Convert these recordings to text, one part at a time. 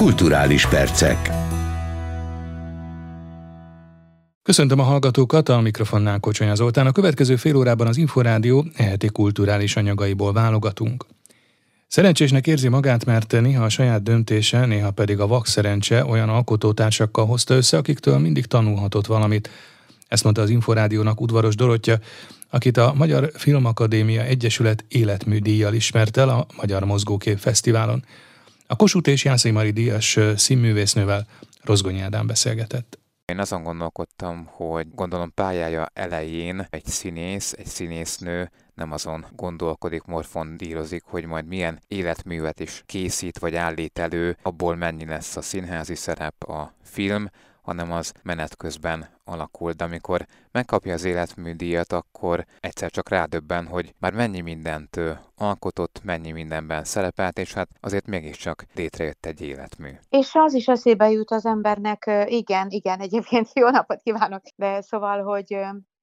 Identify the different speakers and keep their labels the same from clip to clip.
Speaker 1: Kulturális percek.
Speaker 2: Köszöntöm a hallgatókat, a mikrofonnál Kocsonya Zoltán. A következő fél órában az Inforádió eheti kulturális anyagaiból válogatunk. Szerencsésnek érzi magát, mert néha a saját döntése, néha pedig a vak szerencse olyan alkotótársakkal hozta össze, akiktől mindig tanulhatott valamit. Ezt mondta az Inforádiónak udvaros Dorottya, akit a Magyar Filmakadémia Egyesület életműdíjjal ismert el a Magyar Mozgókép Fesztiválon. A Kossuth és Jászai Mari díjas színművésznővel Rozgony Ádám beszélgetett.
Speaker 3: Én azon gondolkodtam, hogy gondolom pályája elején egy színész, egy színésznő nem azon gondolkodik, morfondírozik, hogy majd milyen életművet is készít vagy állít elő, abból mennyi lesz a színházi szerep, a film, hanem az menet közben alakul. De amikor megkapja az életműdíjat, akkor egyszer csak rádöbben, hogy már mennyi mindent alkotott, mennyi mindenben szerepelt, és hát azért mégiscsak létrejött egy életmű.
Speaker 4: És az is eszébe jut az embernek, igen, igen, egyébként jó napot kívánok, de szóval, hogy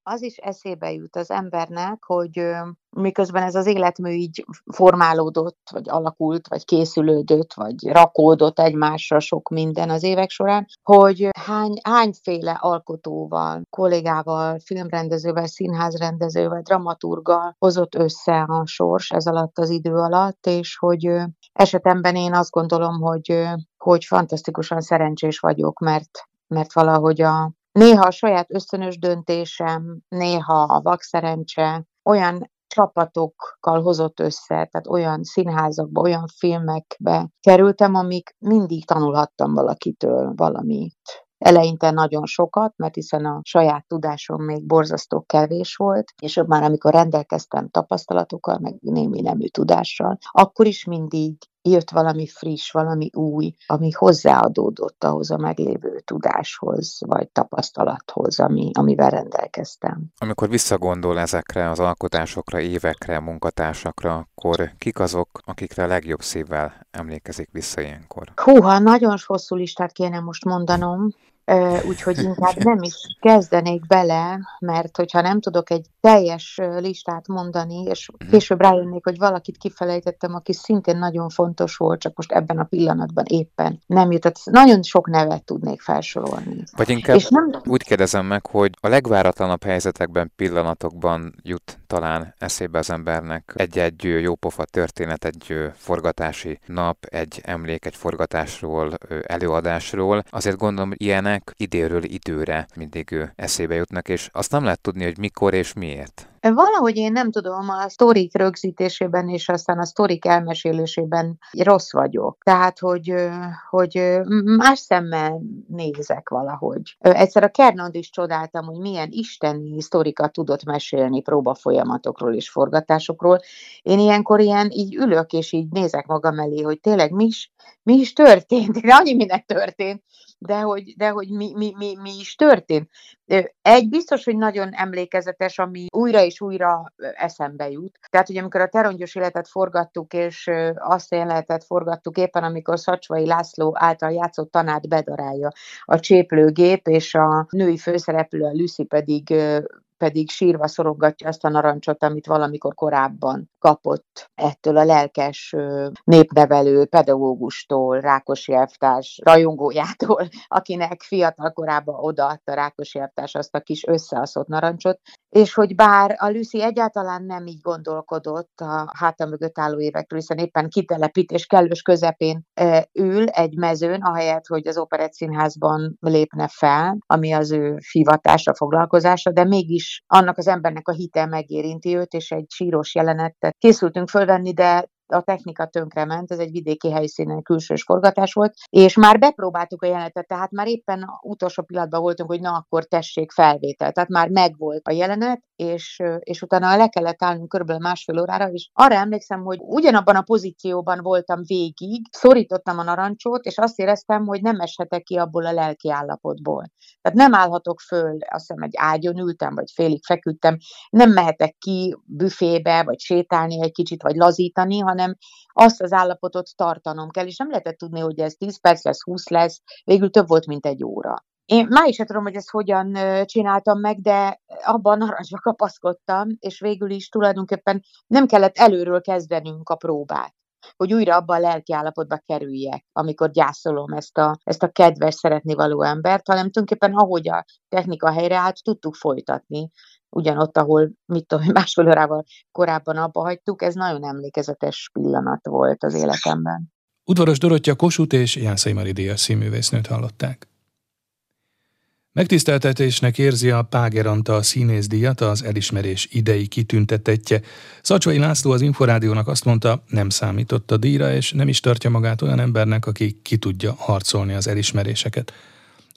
Speaker 4: az is eszébe jut az embernek, hogy miközben ez az életmű így formálódott, vagy alakult, vagy készülődött, vagy rakódott egymásra sok minden az évek során, hogy hány, hányféle alkotóval, kollégával, filmrendezővel, színházrendezővel, dramaturgal hozott össze a sors ez alatt az idő alatt, és hogy esetemben én azt gondolom, hogy, hogy fantasztikusan szerencsés vagyok, mert mert valahogy a, Néha a saját ösztönös döntésem, néha a vakszerencse olyan csapatokkal hozott össze, tehát olyan színházakba, olyan filmekbe kerültem, amik mindig tanulhattam valakitől valamit. Eleinte nagyon sokat, mert hiszen a saját tudásom még borzasztó kevés volt, és már amikor rendelkeztem tapasztalatokkal, meg némi nemű tudással, akkor is mindig jött valami friss, valami új, ami hozzáadódott ahhoz a meglévő tudáshoz, vagy tapasztalathoz, ami, amivel rendelkeztem.
Speaker 3: Amikor visszagondol ezekre az alkotásokra, évekre, munkatársakra, akkor kik azok, akikre a legjobb szívvel emlékezik vissza ilyenkor?
Speaker 4: Húha, nagyon hosszú listát kéne most mondanom, úgyhogy inkább nem is kezdenék bele, mert hogyha nem tudok egy teljes listát mondani, és mhm. később rájönnék, hogy valakit kifelejtettem, aki szintén nagyon fontos volt, csak most ebben a pillanatban éppen nem jutott. Nagyon sok nevet tudnék felsorolni.
Speaker 3: Vagy inkább és nem... úgy kérdezem meg, hogy a legváratlanabb helyzetekben, pillanatokban jut talán eszébe az embernek egy-egy jópofa történet, egy forgatási nap, egy emlék, egy forgatásról, előadásról. Azért gondolom, hogy ilyenek időről időre mindig eszébe jutnak, és azt nem lehet tudni, hogy mikor és miért.
Speaker 4: Valahogy én nem tudom, a sztorik rögzítésében és aztán a sztorik elmesélésében rossz vagyok. Tehát, hogy, hogy más szemmel nézek valahogy. Egyszer a Kernand is csodáltam, hogy milyen isteni sztorikat tudott mesélni próba folyamatokról és forgatásokról. Én ilyenkor ilyen így ülök, és így nézek magam elé, hogy tényleg mi is, mi is történt. De annyi minden történt, de hogy, de hogy mi, mi, mi, mi is történt. Egy biztos, hogy nagyon emlékezetes, ami újra és újra eszembe jut. Tehát, hogy amikor a terongyos életet forgattuk, és azt a jelenetet forgattuk éppen, amikor Szacsvai László által játszott tanát bedarálja a cséplőgép, és a női főszereplő, a Lucy pedig pedig sírva szorogatja azt a narancsot, amit valamikor korábban kapott ettől a lelkes népnevelő pedagógustól, Rákosi elvtárs rajongójától, akinek fiatal korában odaadta Rákosi elvtárs azt a kis összeaszott narancsot, és hogy bár a Lucy egyáltalán nem így gondolkodott a háta mögött álló évekről, hiszen éppen kitelepítés kellős közepén ül egy mezőn, ahelyett, hogy az Operett Színházban lépne fel, ami az ő hivatása, foglalkozása, de mégis annak az embernek a hite megérinti őt, és egy síros jelenetet készültünk fölvenni, de a technika tönkrement, ez egy vidéki helyszínen külsős forgatás volt, és már bepróbáltuk a jelenetet, tehát már éppen utolsó pillanatban voltunk, hogy na akkor tessék felvétel, tehát már megvolt a jelenet, és, és utána le kellett állnunk körülbelül másfél órára, és arra emlékszem, hogy ugyanabban a pozícióban voltam végig, szorítottam a narancsot, és azt éreztem, hogy nem eshetek ki abból a lelki állapotból. Tehát nem állhatok föl, azt hiszem, egy ágyon ültem, vagy félig feküdtem, nem mehetek ki büfébe, vagy sétálni egy kicsit, vagy lazítani, hanem azt az állapotot tartanom kell, és nem lehetett tudni, hogy ez 10 perc lesz, 20 lesz, végül több volt, mint egy óra. Én már is sem tudom, hogy ezt hogyan csináltam meg, de abban narancsba kapaszkodtam, és végül is tulajdonképpen nem kellett előről kezdenünk a próbát hogy újra abba a lelki állapotba kerüljek, amikor gyászolom ezt a, ezt a kedves, szeretni való embert, hanem tulajdonképpen ahogy a technika helyreállt, tudtuk folytatni ugyanott, ahol, mit tudom, másfél órával korábban abba hagytuk, ez nagyon emlékezetes pillanat volt az életemben.
Speaker 2: Udvaros Dorottya Kossuth és Jászai Mari Díjas színművésznőt hallották. Megtiszteltetésnek érzi a Páger Antal színészdíjat az elismerés idei kitüntetetje. Szacsvai László az Inforádiónak azt mondta, nem számított a díjra, és nem is tartja magát olyan embernek, aki ki tudja harcolni az elismeréseket.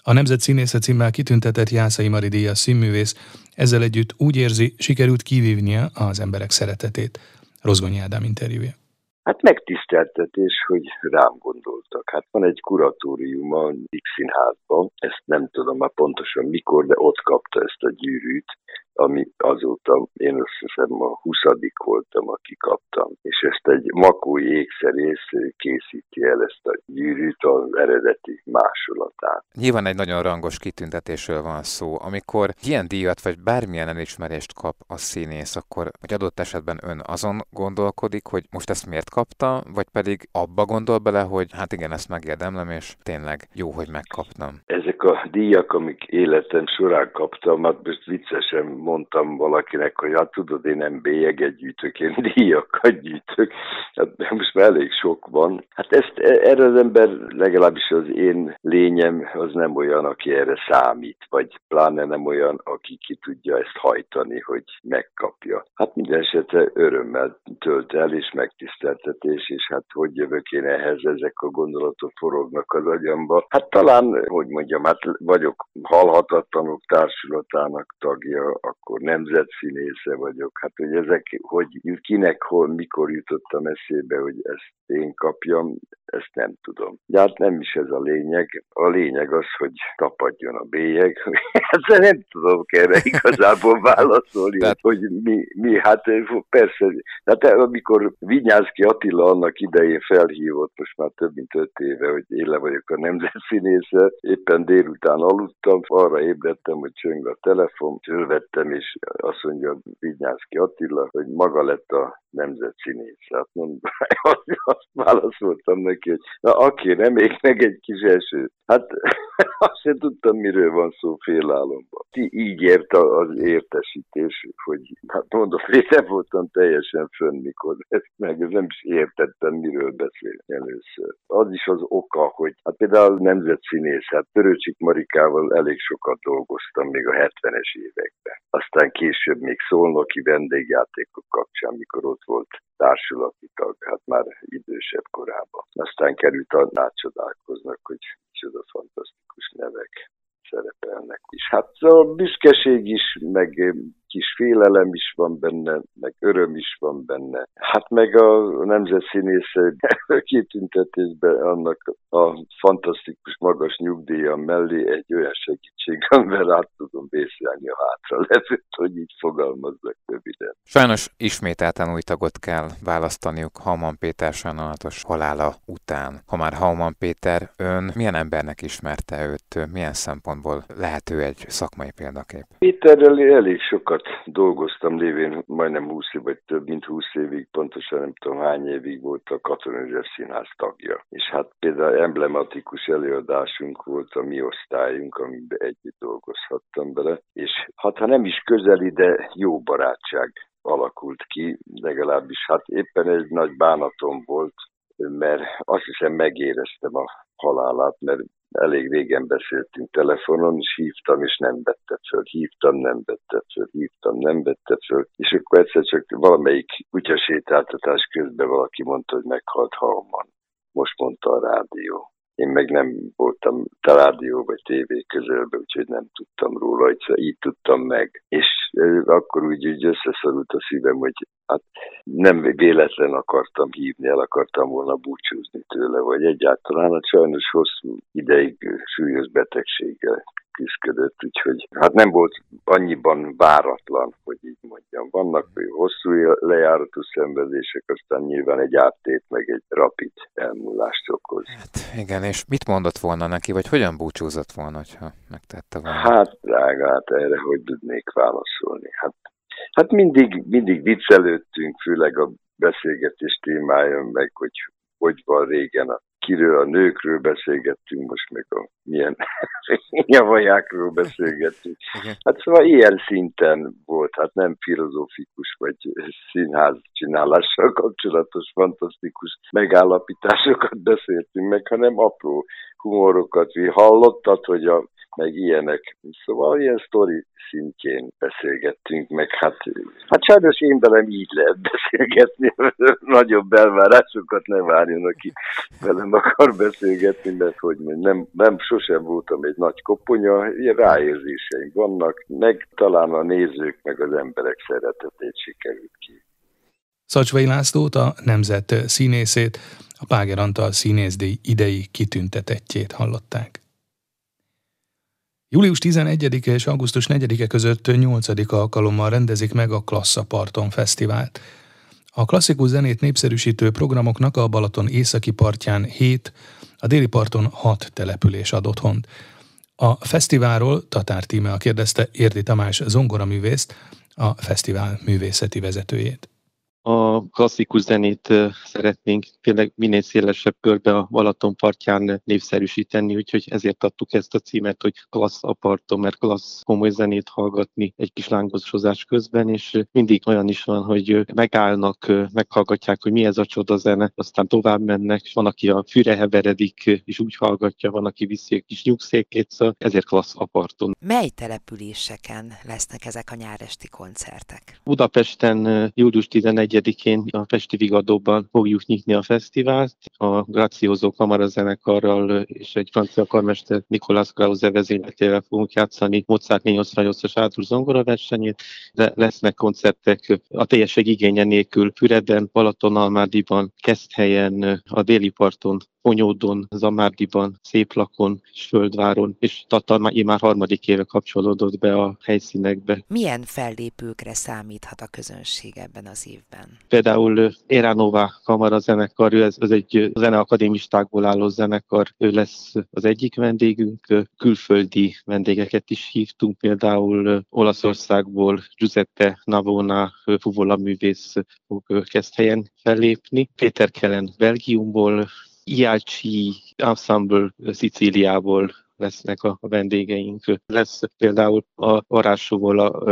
Speaker 2: A Nemzet Színésze címmel kitüntetett Jászai Mari Díjas színművész ezzel együtt úgy érzi, sikerült kivívnia az emberek szeretetét. Rozgonyi Ádám interjúja.
Speaker 1: Hát megtiszteltetés, hogy rám gondoltak. Hát van egy kuratórium a X színházban, ezt nem tudom már pontosan mikor, de ott kapta ezt a gyűrűt, ami azóta én azt hiszem a 20 voltam, aki kaptam. És ezt egy makói ékszerész készíti el ezt a gyűrűt az eredeti másolatát.
Speaker 3: Nyilván egy nagyon rangos kitüntetésről van szó. Amikor ilyen díjat vagy bármilyen elismerést kap a színész, akkor hogy adott esetben ön azon gondolkodik, hogy most ezt miért kapta, vagy pedig abba gondol bele, hogy hát igen, ezt megérdemlem, és tényleg jó, hogy megkaptam.
Speaker 1: Ezek a díjak, amik életem során kaptam, hát most viccesen mondtam valakinek, hogy hát tudod, én nem bélyeget gyűjtök, én díjakat gyűjtök. Hát most már elég sok van. Hát ezt erre az ember, legalábbis az én lényem, az nem olyan, aki erre számít, vagy pláne nem olyan, aki ki tudja ezt hajtani, hogy megkapja. Hát minden esetre örömmel tölt el, és megtiszteltetés, és hát hogy jövök én ehhez, ezek a gondolatok forognak az agyamba. Hát talán, hogy mondjam, hát vagyok halhatatlanok társulatának tagja, akkor nemzetszínésze vagyok. Hát, hogy ezek, hogy kinek, hol, mikor jutottam eszébe, hogy ezt én kapjam, ezt nem tudom. De hát nem is ez a lényeg. A lényeg az, hogy tapadjon a bélyeg. hát nem tudom erre igazából válaszolni, Tehát... hogy mi, mi, hát persze, hát amikor Vinyánszki Attila annak idején felhívott, most már több mint öt éve, hogy én le vagyok a nemzetszínésze, éppen délután aludtam, arra ébredtem, hogy csöng a telefon, fölvettem, és azt mondja Vinyánszki Attila, hogy maga lett a nemzetszínész. Hát mondom, azt, azt válaszoltam neki, hogy na aki nem még meg egy kis eső. Hát azt sem tudtam, miről van szó félálomban. Így ért az értesítés, hogy hát mondom, én nem voltam teljesen fönn, mikor ezt meg nem is értettem, miről beszél először. Az is az oka, hogy hát például nemzetszínész, hát Törőcsik Marikával elég sokat dolgoztam még a 70-es években. Aztán később még szolnoki vendégjátékok kapcsán, mikor ott volt társulati tag, hát már idősebb korában. Aztán került a nácsodálkoznak, hogy micsoda fantasztikus nevek szerepelnek is. Hát a büszkeség is, meg kis félelem is van benne, meg öröm is van benne. Hát meg a nemzetszínésze kitüntetésben annak a fantasztikus magas nyugdíja mellé egy olyan segítség, amivel át tudom vészjelni a hátra levőt, hogy így fogalmazzak röviden.
Speaker 3: Sajnos ismételten új tagot kell választaniuk Hauman Péter sajnálatos halála után. Ha már Hauman Péter, ön milyen embernek ismerte őt, milyen szempontból lehető egy szakmai példakép?
Speaker 1: Péterrel elég sokat sokat dolgoztam, lévén majdnem 20 év, vagy több mint 20 évig, pontosan nem tudom hány évig volt a Katon József Színház tagja. És hát például emblematikus előadásunk volt a mi osztályunk, amiben együtt dolgozhattam bele, és hát ha nem is közeli, de jó barátság alakult ki, legalábbis hát éppen egy nagy bánatom volt, mert azt hiszem megéreztem a halálát, mert elég régen beszéltünk telefonon, és hívtam, és nem vette föl. Hívtam, nem vette föl, hívtam, nem vette föl. És akkor egyszer csak valamelyik kutyasétáltatás közben valaki mondta, hogy meghalt Hauman. Most mondta a rádió. Én meg nem voltam a rádió vagy tévé közelben, úgyhogy nem tudtam róla, így tudtam meg. És akkor úgy, úgy összeszorult a szívem, hogy hát nem véletlen akartam hívni, el akartam volna búcsúzni tőle, vagy egyáltalán, hát sajnos hosszú ideig súlyos betegséggel küzdött, úgyhogy hát nem volt annyiban váratlan. Vannak hosszú lejáratú szenvedések, aztán nyilván egy áttét, meg egy rapid elmúlást okoz.
Speaker 3: Hát igen, és mit mondott volna neki, vagy hogyan búcsúzott volna, ha megtette volna?
Speaker 1: Hát drága, hát erre hogy tudnék válaszolni? Hát Hát mindig, mindig viccelődtünk, főleg a beszélgetés témája, meg hogy hogy van régen a kiről a nőkről beszélgettünk, most meg a milyen nyavajákról beszélgettünk. Hát szóval ilyen szinten volt, hát nem filozófikus vagy színház csinálással kapcsolatos fantasztikus megállapításokat beszéltünk meg, hanem apró humorokat. Hallottad, hogy a meg ilyenek. Szóval ilyen sztori szintjén beszélgettünk, meg hát, hát sajnos én velem így lehet beszélgetni, nagyobb elvárásokat nem várjon, aki velem akar beszélgetni, mert hogy nem, nem sosem voltam egy nagy koponya, ilyen ráérzéseim vannak, meg talán a nézők, meg az emberek szeretetét sikerült ki.
Speaker 2: Szacsvai Lászlót, a nemzet színészét, a Páger Antal színészdíj idei kitüntetettjét hallották. Július 11-e és augusztus 4-e között 8. alkalommal rendezik meg a Klasszaparton Fesztivált. A klasszikus zenét népszerűsítő programoknak a Balaton északi partján 7, a déli parton 6 település ad otthont. A fesztiválról Tatár Tímea kérdezte Érdi Tamás zongoraművészt, a fesztivál művészeti vezetőjét
Speaker 5: a klasszikus zenét szeretnénk tényleg minél szélesebb körbe a Balaton partján népszerűsíteni, úgyhogy ezért adtuk ezt a címet, hogy klassz aparton, mert klassz komoly zenét hallgatni egy kis lángosozás közben, és mindig olyan is van, hogy megállnak, meghallgatják, hogy mi ez a csoda zene, aztán tovább mennek, és van, aki a füre heveredik, és úgy hallgatja, van, aki viszi egy kis nyugszékét, szóval ezért klassz aparton.
Speaker 6: Mely településeken lesznek ezek a nyáresti koncertek?
Speaker 5: Budapesten július 11 21-én a Pesti Vigadóban fogjuk nyitni a fesztivált. A Grazioso Kamara zenekarral és egy francia karmester Nicolas Krause vezényletével fogunk játszani Mozart 488-as átur zongora versenyét, de lesznek koncertek a teljesség igénye nélkül Füreden, Balatonalmádiban, Keszthelyen, a déli parton Onyódon, Zamárdiban, Széplakon Földváron, és Tata már harmadik éve kapcsolódott be a helyszínekbe.
Speaker 6: Milyen fellépőkre számíthat a közönség ebben az évben?
Speaker 5: Például Eranova kamara zenekar, ez, ez egy zeneakadémistákból álló zenekar, ő lesz az egyik vendégünk, külföldi vendégeket is hívtunk, például Olaszországból Giuseppe Navona fuvola művész fog helyen fellépni, Péter Kellen Belgiumból, Iácsi Ensemble Szicíliából lesznek a vendégeink. Lesz például a Varázsóval a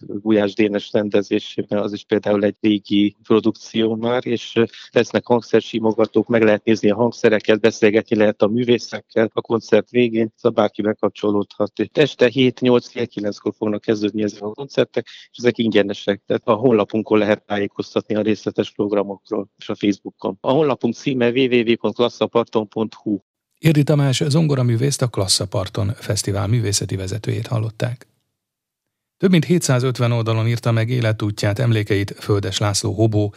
Speaker 5: Gulyás Dénes rendezésében, az is például egy régi produkció már, és lesznek hangszersimogatók, meg lehet nézni a hangszereket, beszélgetni lehet a művészekkel a koncert végén, szóval bárki megkapcsolódhat. Este 7-8-9-kor fognak kezdődni ezek a koncertek, és ezek ingyenesek, tehát a honlapunkon lehet tájékoztatni a részletes programokról és a Facebookon. A honlapunk címe www.klasszaparton.hu
Speaker 2: Érdi Tamás zongoraművészt a Klasszaparton Fesztivál művészeti vezetőjét hallották. Több mint 750 oldalon írta meg életútját, emlékeit Földes László Hobó.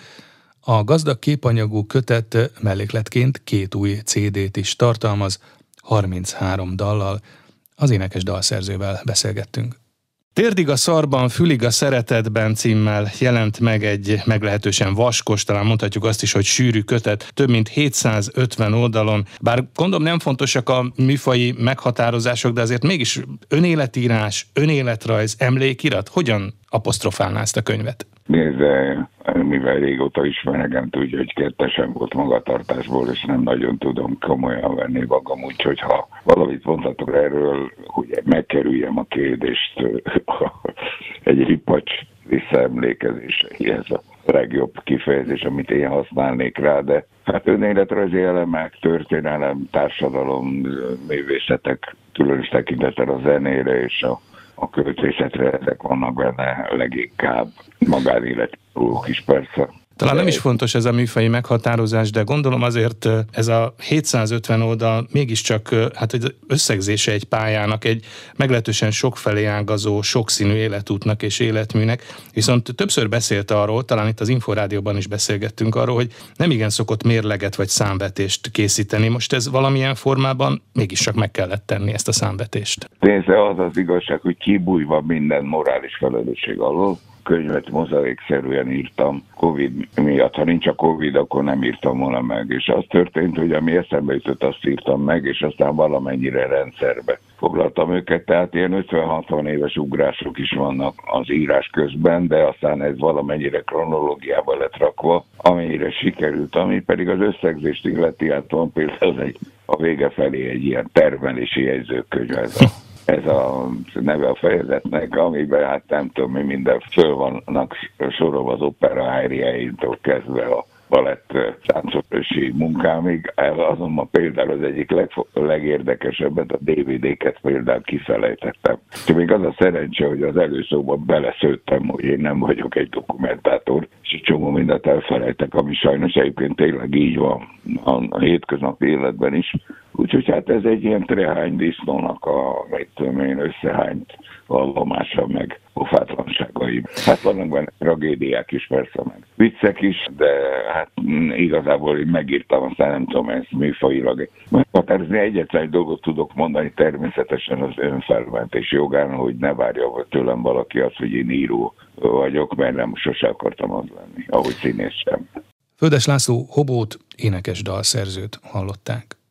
Speaker 2: A gazdag képanyagú kötet mellékletként két új CD-t is tartalmaz, 33 dallal. Az énekes dalszerzővel beszélgettünk. Térdig a szarban, fülig a szeretetben címmel jelent meg egy meglehetősen vaskos, talán mondhatjuk azt is, hogy sűrű kötet, több mint 750 oldalon. Bár gondolom nem fontosak a műfai meghatározások, de azért mégis önéletírás, önéletrajz, emlékirat, hogyan apostrofálná ezt a könyvet?
Speaker 7: Nézze, mivel régóta ismerem, tudja, hogy kettesen volt magatartásból, és nem nagyon tudom komolyan venni magam, úgyhogy ha valamit mondhatok erről, hogy megkerüljem a kérdést egy ripacs visszaemlékezéseihez a legjobb kifejezés, amit én használnék rá, de hát önéletrajzi elemek, történelem, társadalom, művészetek, különös tekintettel a zenére és a a költészetre ezek vannak benne leginkább magánéleti is persze.
Speaker 2: Talán nem is fontos ez a műfai meghatározás, de gondolom azért ez a 750 oldal mégiscsak hát egy összegzése egy pályának, egy meglehetősen sokfelé ágazó, sokszínű életútnak és életműnek. Viszont többször beszélt arról, talán itt az Inforádióban is beszélgettünk arról, hogy nem igen szokott mérleget vagy számvetést készíteni. Most ez valamilyen formában mégis csak meg kellett tenni ezt a számvetést.
Speaker 7: Nézze, az az igazság, hogy kibújva minden morális felelősség alól, könyvet mozaikszerűen írtam Covid miatt. Ha nincs a Covid, akkor nem írtam volna meg. És az történt, hogy ami eszembe jutott, azt írtam meg, és aztán valamennyire rendszerbe foglaltam őket, tehát ilyen 50-60 éves ugrások is vannak az írás közben, de aztán ez valamennyire kronológiába lett rakva, amire sikerült, ami pedig az összegzést illeti, hát van például egy, a vége felé egy ilyen termelési jegyzőkönyv, ez a ez a neve a fejezetnek, amiben hát nem tudom mi minden föl vannak sorolva az opera áriáintól kezdve a balett táncolási munkámig, azonban például az egyik leg, legérdekesebbet, a DVD-ket például kifelejtettem. Csak még az a szerencse, hogy az előszóban beleszőttem, hogy én nem vagyok egy dokumentátor, és egy csomó mindent elfelejtek, ami sajnos egyébként tényleg így van a, a hétköznapi életben is. Úgyhogy hát ez egy ilyen trehány disznónak a, mit tudom én, összehányt vallomása, meg pofátlanságai. Hát vannak benne tragédiák is persze, meg viccek is, de hát igazából én megírtam, aztán nem tudom ezt műfajilag meghatározni. Egyetlen egy dolgot tudok mondani természetesen az önfelmentés jogán, hogy ne várja tőlem valaki azt, hogy én író vagyok, mert nem sose akartam az lenni, ahogy színész sem.
Speaker 2: Földes László Hobót énekes dalszerzőt hallották.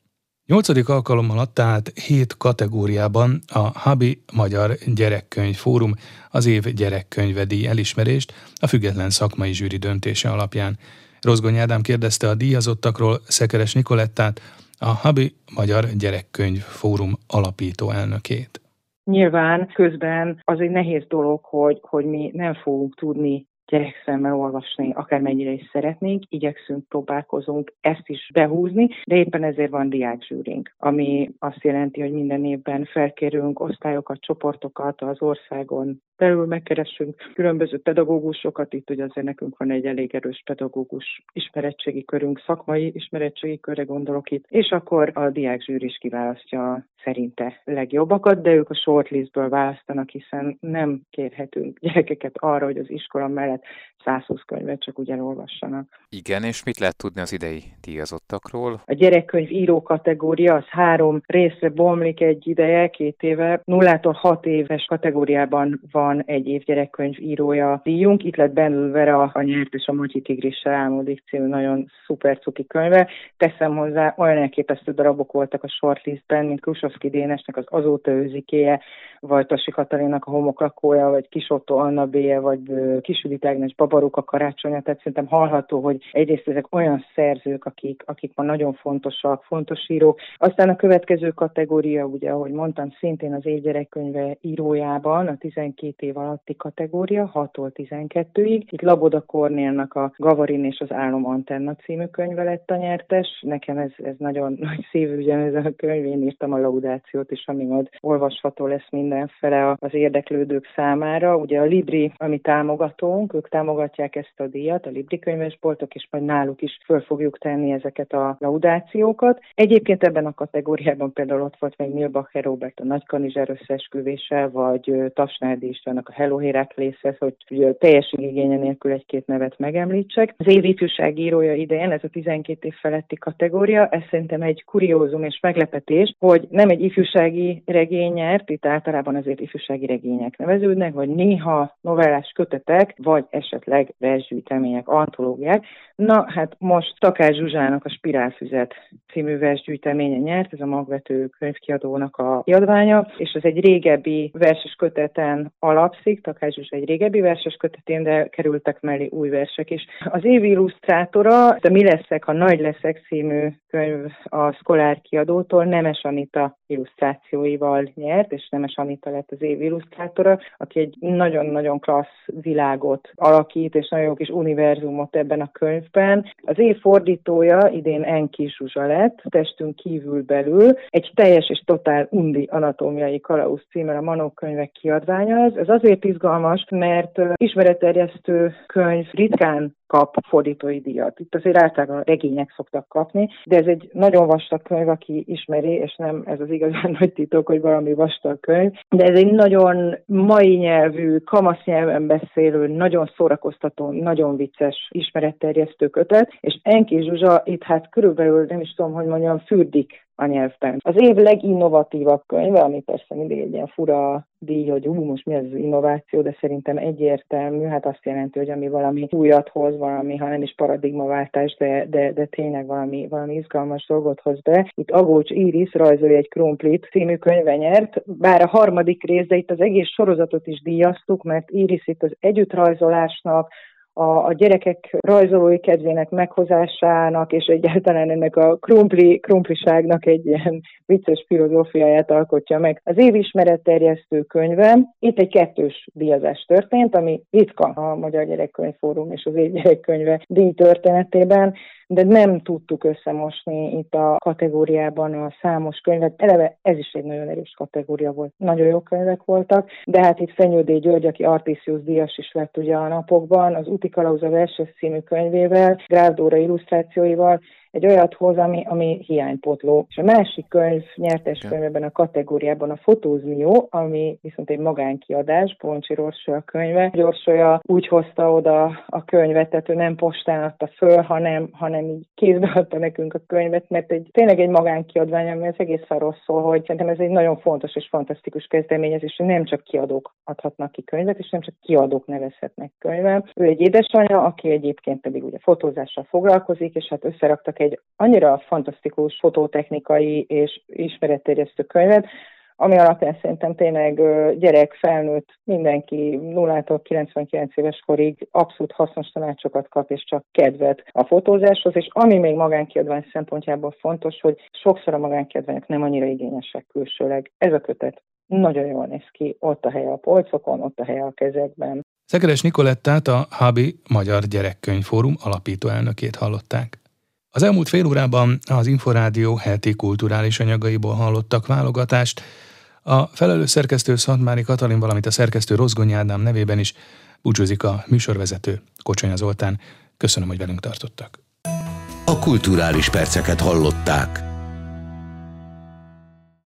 Speaker 2: Nyolcadik alkalommal adta át hét kategóriában a Habi Magyar Gyerekkönyv Fórum az év gyerekkönyvedi elismerést a független szakmai zsűri döntése alapján. Rozgony Ádám kérdezte a díjazottakról Szekeres Nikolettát, a Habi Magyar Gyerekkönyv Fórum alapító elnökét.
Speaker 8: Nyilván közben az egy nehéz dolog, hogy, hogy mi nem fogunk tudni gyerekszemmel olvasni, akármennyire is szeretnénk, igyekszünk, próbálkozunk ezt is behúzni, de éppen ezért van diákzsűrink, ami azt jelenti, hogy minden évben felkérünk osztályokat, csoportokat az országon belül megkeressünk különböző pedagógusokat, itt ugye azért nekünk van egy elég erős pedagógus ismerettségi körünk, szakmai ismerettségi körre gondolok itt, és akkor a diákzsűr is kiválasztja szerinte legjobbakat, de ők a shortlistből választanak, hiszen nem kérhetünk gyerekeket arra, hogy az iskola mellett 120 könyvet csak úgy elolvassanak.
Speaker 3: Igen, és mit lehet tudni az idei díjazottakról?
Speaker 8: A gyerekkönyv író kategória az három részre bomlik egy ideje, két éve. Nullától hat éves kategóriában van egy év gyerekkönyv írója díjunk. Itt lett Ben Vera a nyert és a Matyi Tigrissel álmodik című nagyon szuper cuki könyve. Teszem hozzá, olyan elképesztő darabok voltak a shortlistben, mint Krusovszki Dénesnek az Azóta őzikéje, vagy Tasi Katalinnak a Homoklakója, vagy Kisotto Anna Béje, vagy Kisüdit Ágnes Babaruka karácsonya, tehát szerintem hallható, hogy egyrészt ezek olyan szerzők, akik, akik ma nagyon fontosak, fontos írók. Aztán a következő kategória, ugye, ahogy mondtam, szintén az évgyerekkönyve írójában, a 12 év alatti kategória, 6-tól 12-ig. Itt Laboda Kornélnak a Gavarin és az Álom Antenna című könyve lett a nyertes. Nekem ez, ez nagyon nagy szívügyem ez a könyv, én írtam a laudációt is, ami majd olvasható lesz mindenfele az érdeklődők számára. Ugye a Libri, ami támogatónk, ők támogatják ezt a díjat, a Libri könyvesboltok, és majd náluk is föl fogjuk tenni ezeket a laudációkat. Egyébként ebben a kategóriában például ott volt még Milbacher Robert a Nagykanizsár összeesküvése, vagy Tasnárdi Istvánnak a Hello Heraklészhez, hogy ugye, teljes igénye nélkül egy-két nevet megemlítsek. Az év ifjúság írója idején, ez a 12 év feletti kategória, ez szerintem egy kuriózum és meglepetés, hogy nem egy ifjúsági regény nyert, itt általában azért ifjúsági regények neveződnek, vagy néha novellás kötetek, vagy esetleg versgyűjtemények, antológiák. Na, hát most Takás Zsuzsának a Spirálfüzet című versgyűjteménye nyert, ez a magvető könyvkiadónak a kiadványa, és ez egy régebbi verses köteten alapszik, Takás Zsuzsa egy régebbi verses kötetén, de kerültek mellé új versek is. Az év illusztrátora, a Mi leszek, ha nagy leszek című könyv a Szkolár kiadótól Nemes Anita illusztrációival nyert, és Nemes Anita lett az év illusztrátora, aki egy nagyon-nagyon klassz világot alakít, és nagyon jó kis univerzumot ebben a könyvben. Az év fordítója idén Enki Zsuzsa lett, testünk kívül belül, egy teljes és totál undi anatómiai kalauz címmel a Manó könyvek kiadványa ez. Ez azért izgalmas, mert ismeretterjesztő könyv ritkán kap fordítói díjat. Itt azért általában regények szoktak kapni, de ez egy nagyon vastag könyv, aki ismeri, és nem ez az igazán nagy titok, hogy valami vastag könyv, de ez egy nagyon mai nyelvű, kamasz nyelven beszélő, nagyon szórakoztató, nagyon vicces ismeretterjesztő kötet, és Enki Zsuzsa itt hát körülbelül nem is tudom, hogy mondjam, fürdik a nyelvben. Az év leginnovatívabb könyve, ami persze mindig egy ilyen fura díj, hogy ú, most mi az innováció, de szerintem egyértelmű, hát azt jelenti, hogy ami valami újat hoz, valami, ha nem is paradigmaváltás, de, de, de tényleg valami, valami izgalmas dolgot hoz be. Itt Agócs Iris rajzolja egy krumplit című könyve nyert, bár a harmadik rész, de itt az egész sorozatot is díjaztuk, mert Iris itt az együttrajzolásnak, a, a gyerekek rajzolói kedvének meghozásának, és egyáltalán ennek a krumpli, krumpliságnak egy ilyen vicces filozófiáját alkotja meg. Az évismeretterjesztő könyve, itt egy kettős díjazás történt, ami ritka a Magyar Gyerekkönyvfórum és az Év Gyerekkönyve díj történetében, de nem tudtuk összemosni itt a kategóriában a számos könyvet. Eleve ez is egy nagyon erős kategória volt. Nagyon jó könyvek voltak, de hát itt Fenyődé György, aki Artisius díjas is lett ugye a napokban, az Úti Kalauza verses című könyvével, Gráv Dóra illusztrációival, egy olyat hoz, ami, ami hiánypotló. És a másik könyv, nyertes könyv ebben a kategóriában a Fotózmió, ami viszont egy magánkiadás, Poncsi Rorsó a könyve. Gyorsolya úgy hozta oda a könyvet, tehát ő nem postán adta föl, hanem, hanem így kézbe adta nekünk a könyvet, mert egy, tényleg egy magánkiadvány, ami az egész arról szól, hogy szerintem ez egy nagyon fontos és fantasztikus kezdeményezés, hogy nem csak kiadók adhatnak ki könyvet, és nem csak kiadók nevezhetnek könyvet. Ő egy édesanyja, aki egyébként pedig ugye fotózással foglalkozik, és hát összeraktak egy annyira fantasztikus fototechnikai és ismeretterjesztő könyvet, ami alapján szerintem tényleg gyerek, felnőtt, mindenki 0-tól 99 éves korig abszolút hasznos tanácsokat kap, és csak kedvet a fotózáshoz, és ami még magánkiadvány szempontjából fontos, hogy sokszor a magánkiadványok nem annyira igényesek külsőleg. Ez a kötet nagyon jól néz ki, ott a helye a polcokon, ott a helye a kezekben.
Speaker 2: Szekeres Nikolettát a Habi Magyar Gyerekkönyvfórum alapító elnökét hallották. Az elmúlt fél órában az Inforádió heti kulturális anyagaiból hallottak válogatást. A felelős szerkesztő Szantmári Katalin, valamint a szerkesztő Rozgony Ádám nevében is búcsúzik a műsorvezető Kocsonya Zoltán. Köszönöm, hogy velünk tartottak.
Speaker 9: A kulturális perceket hallották.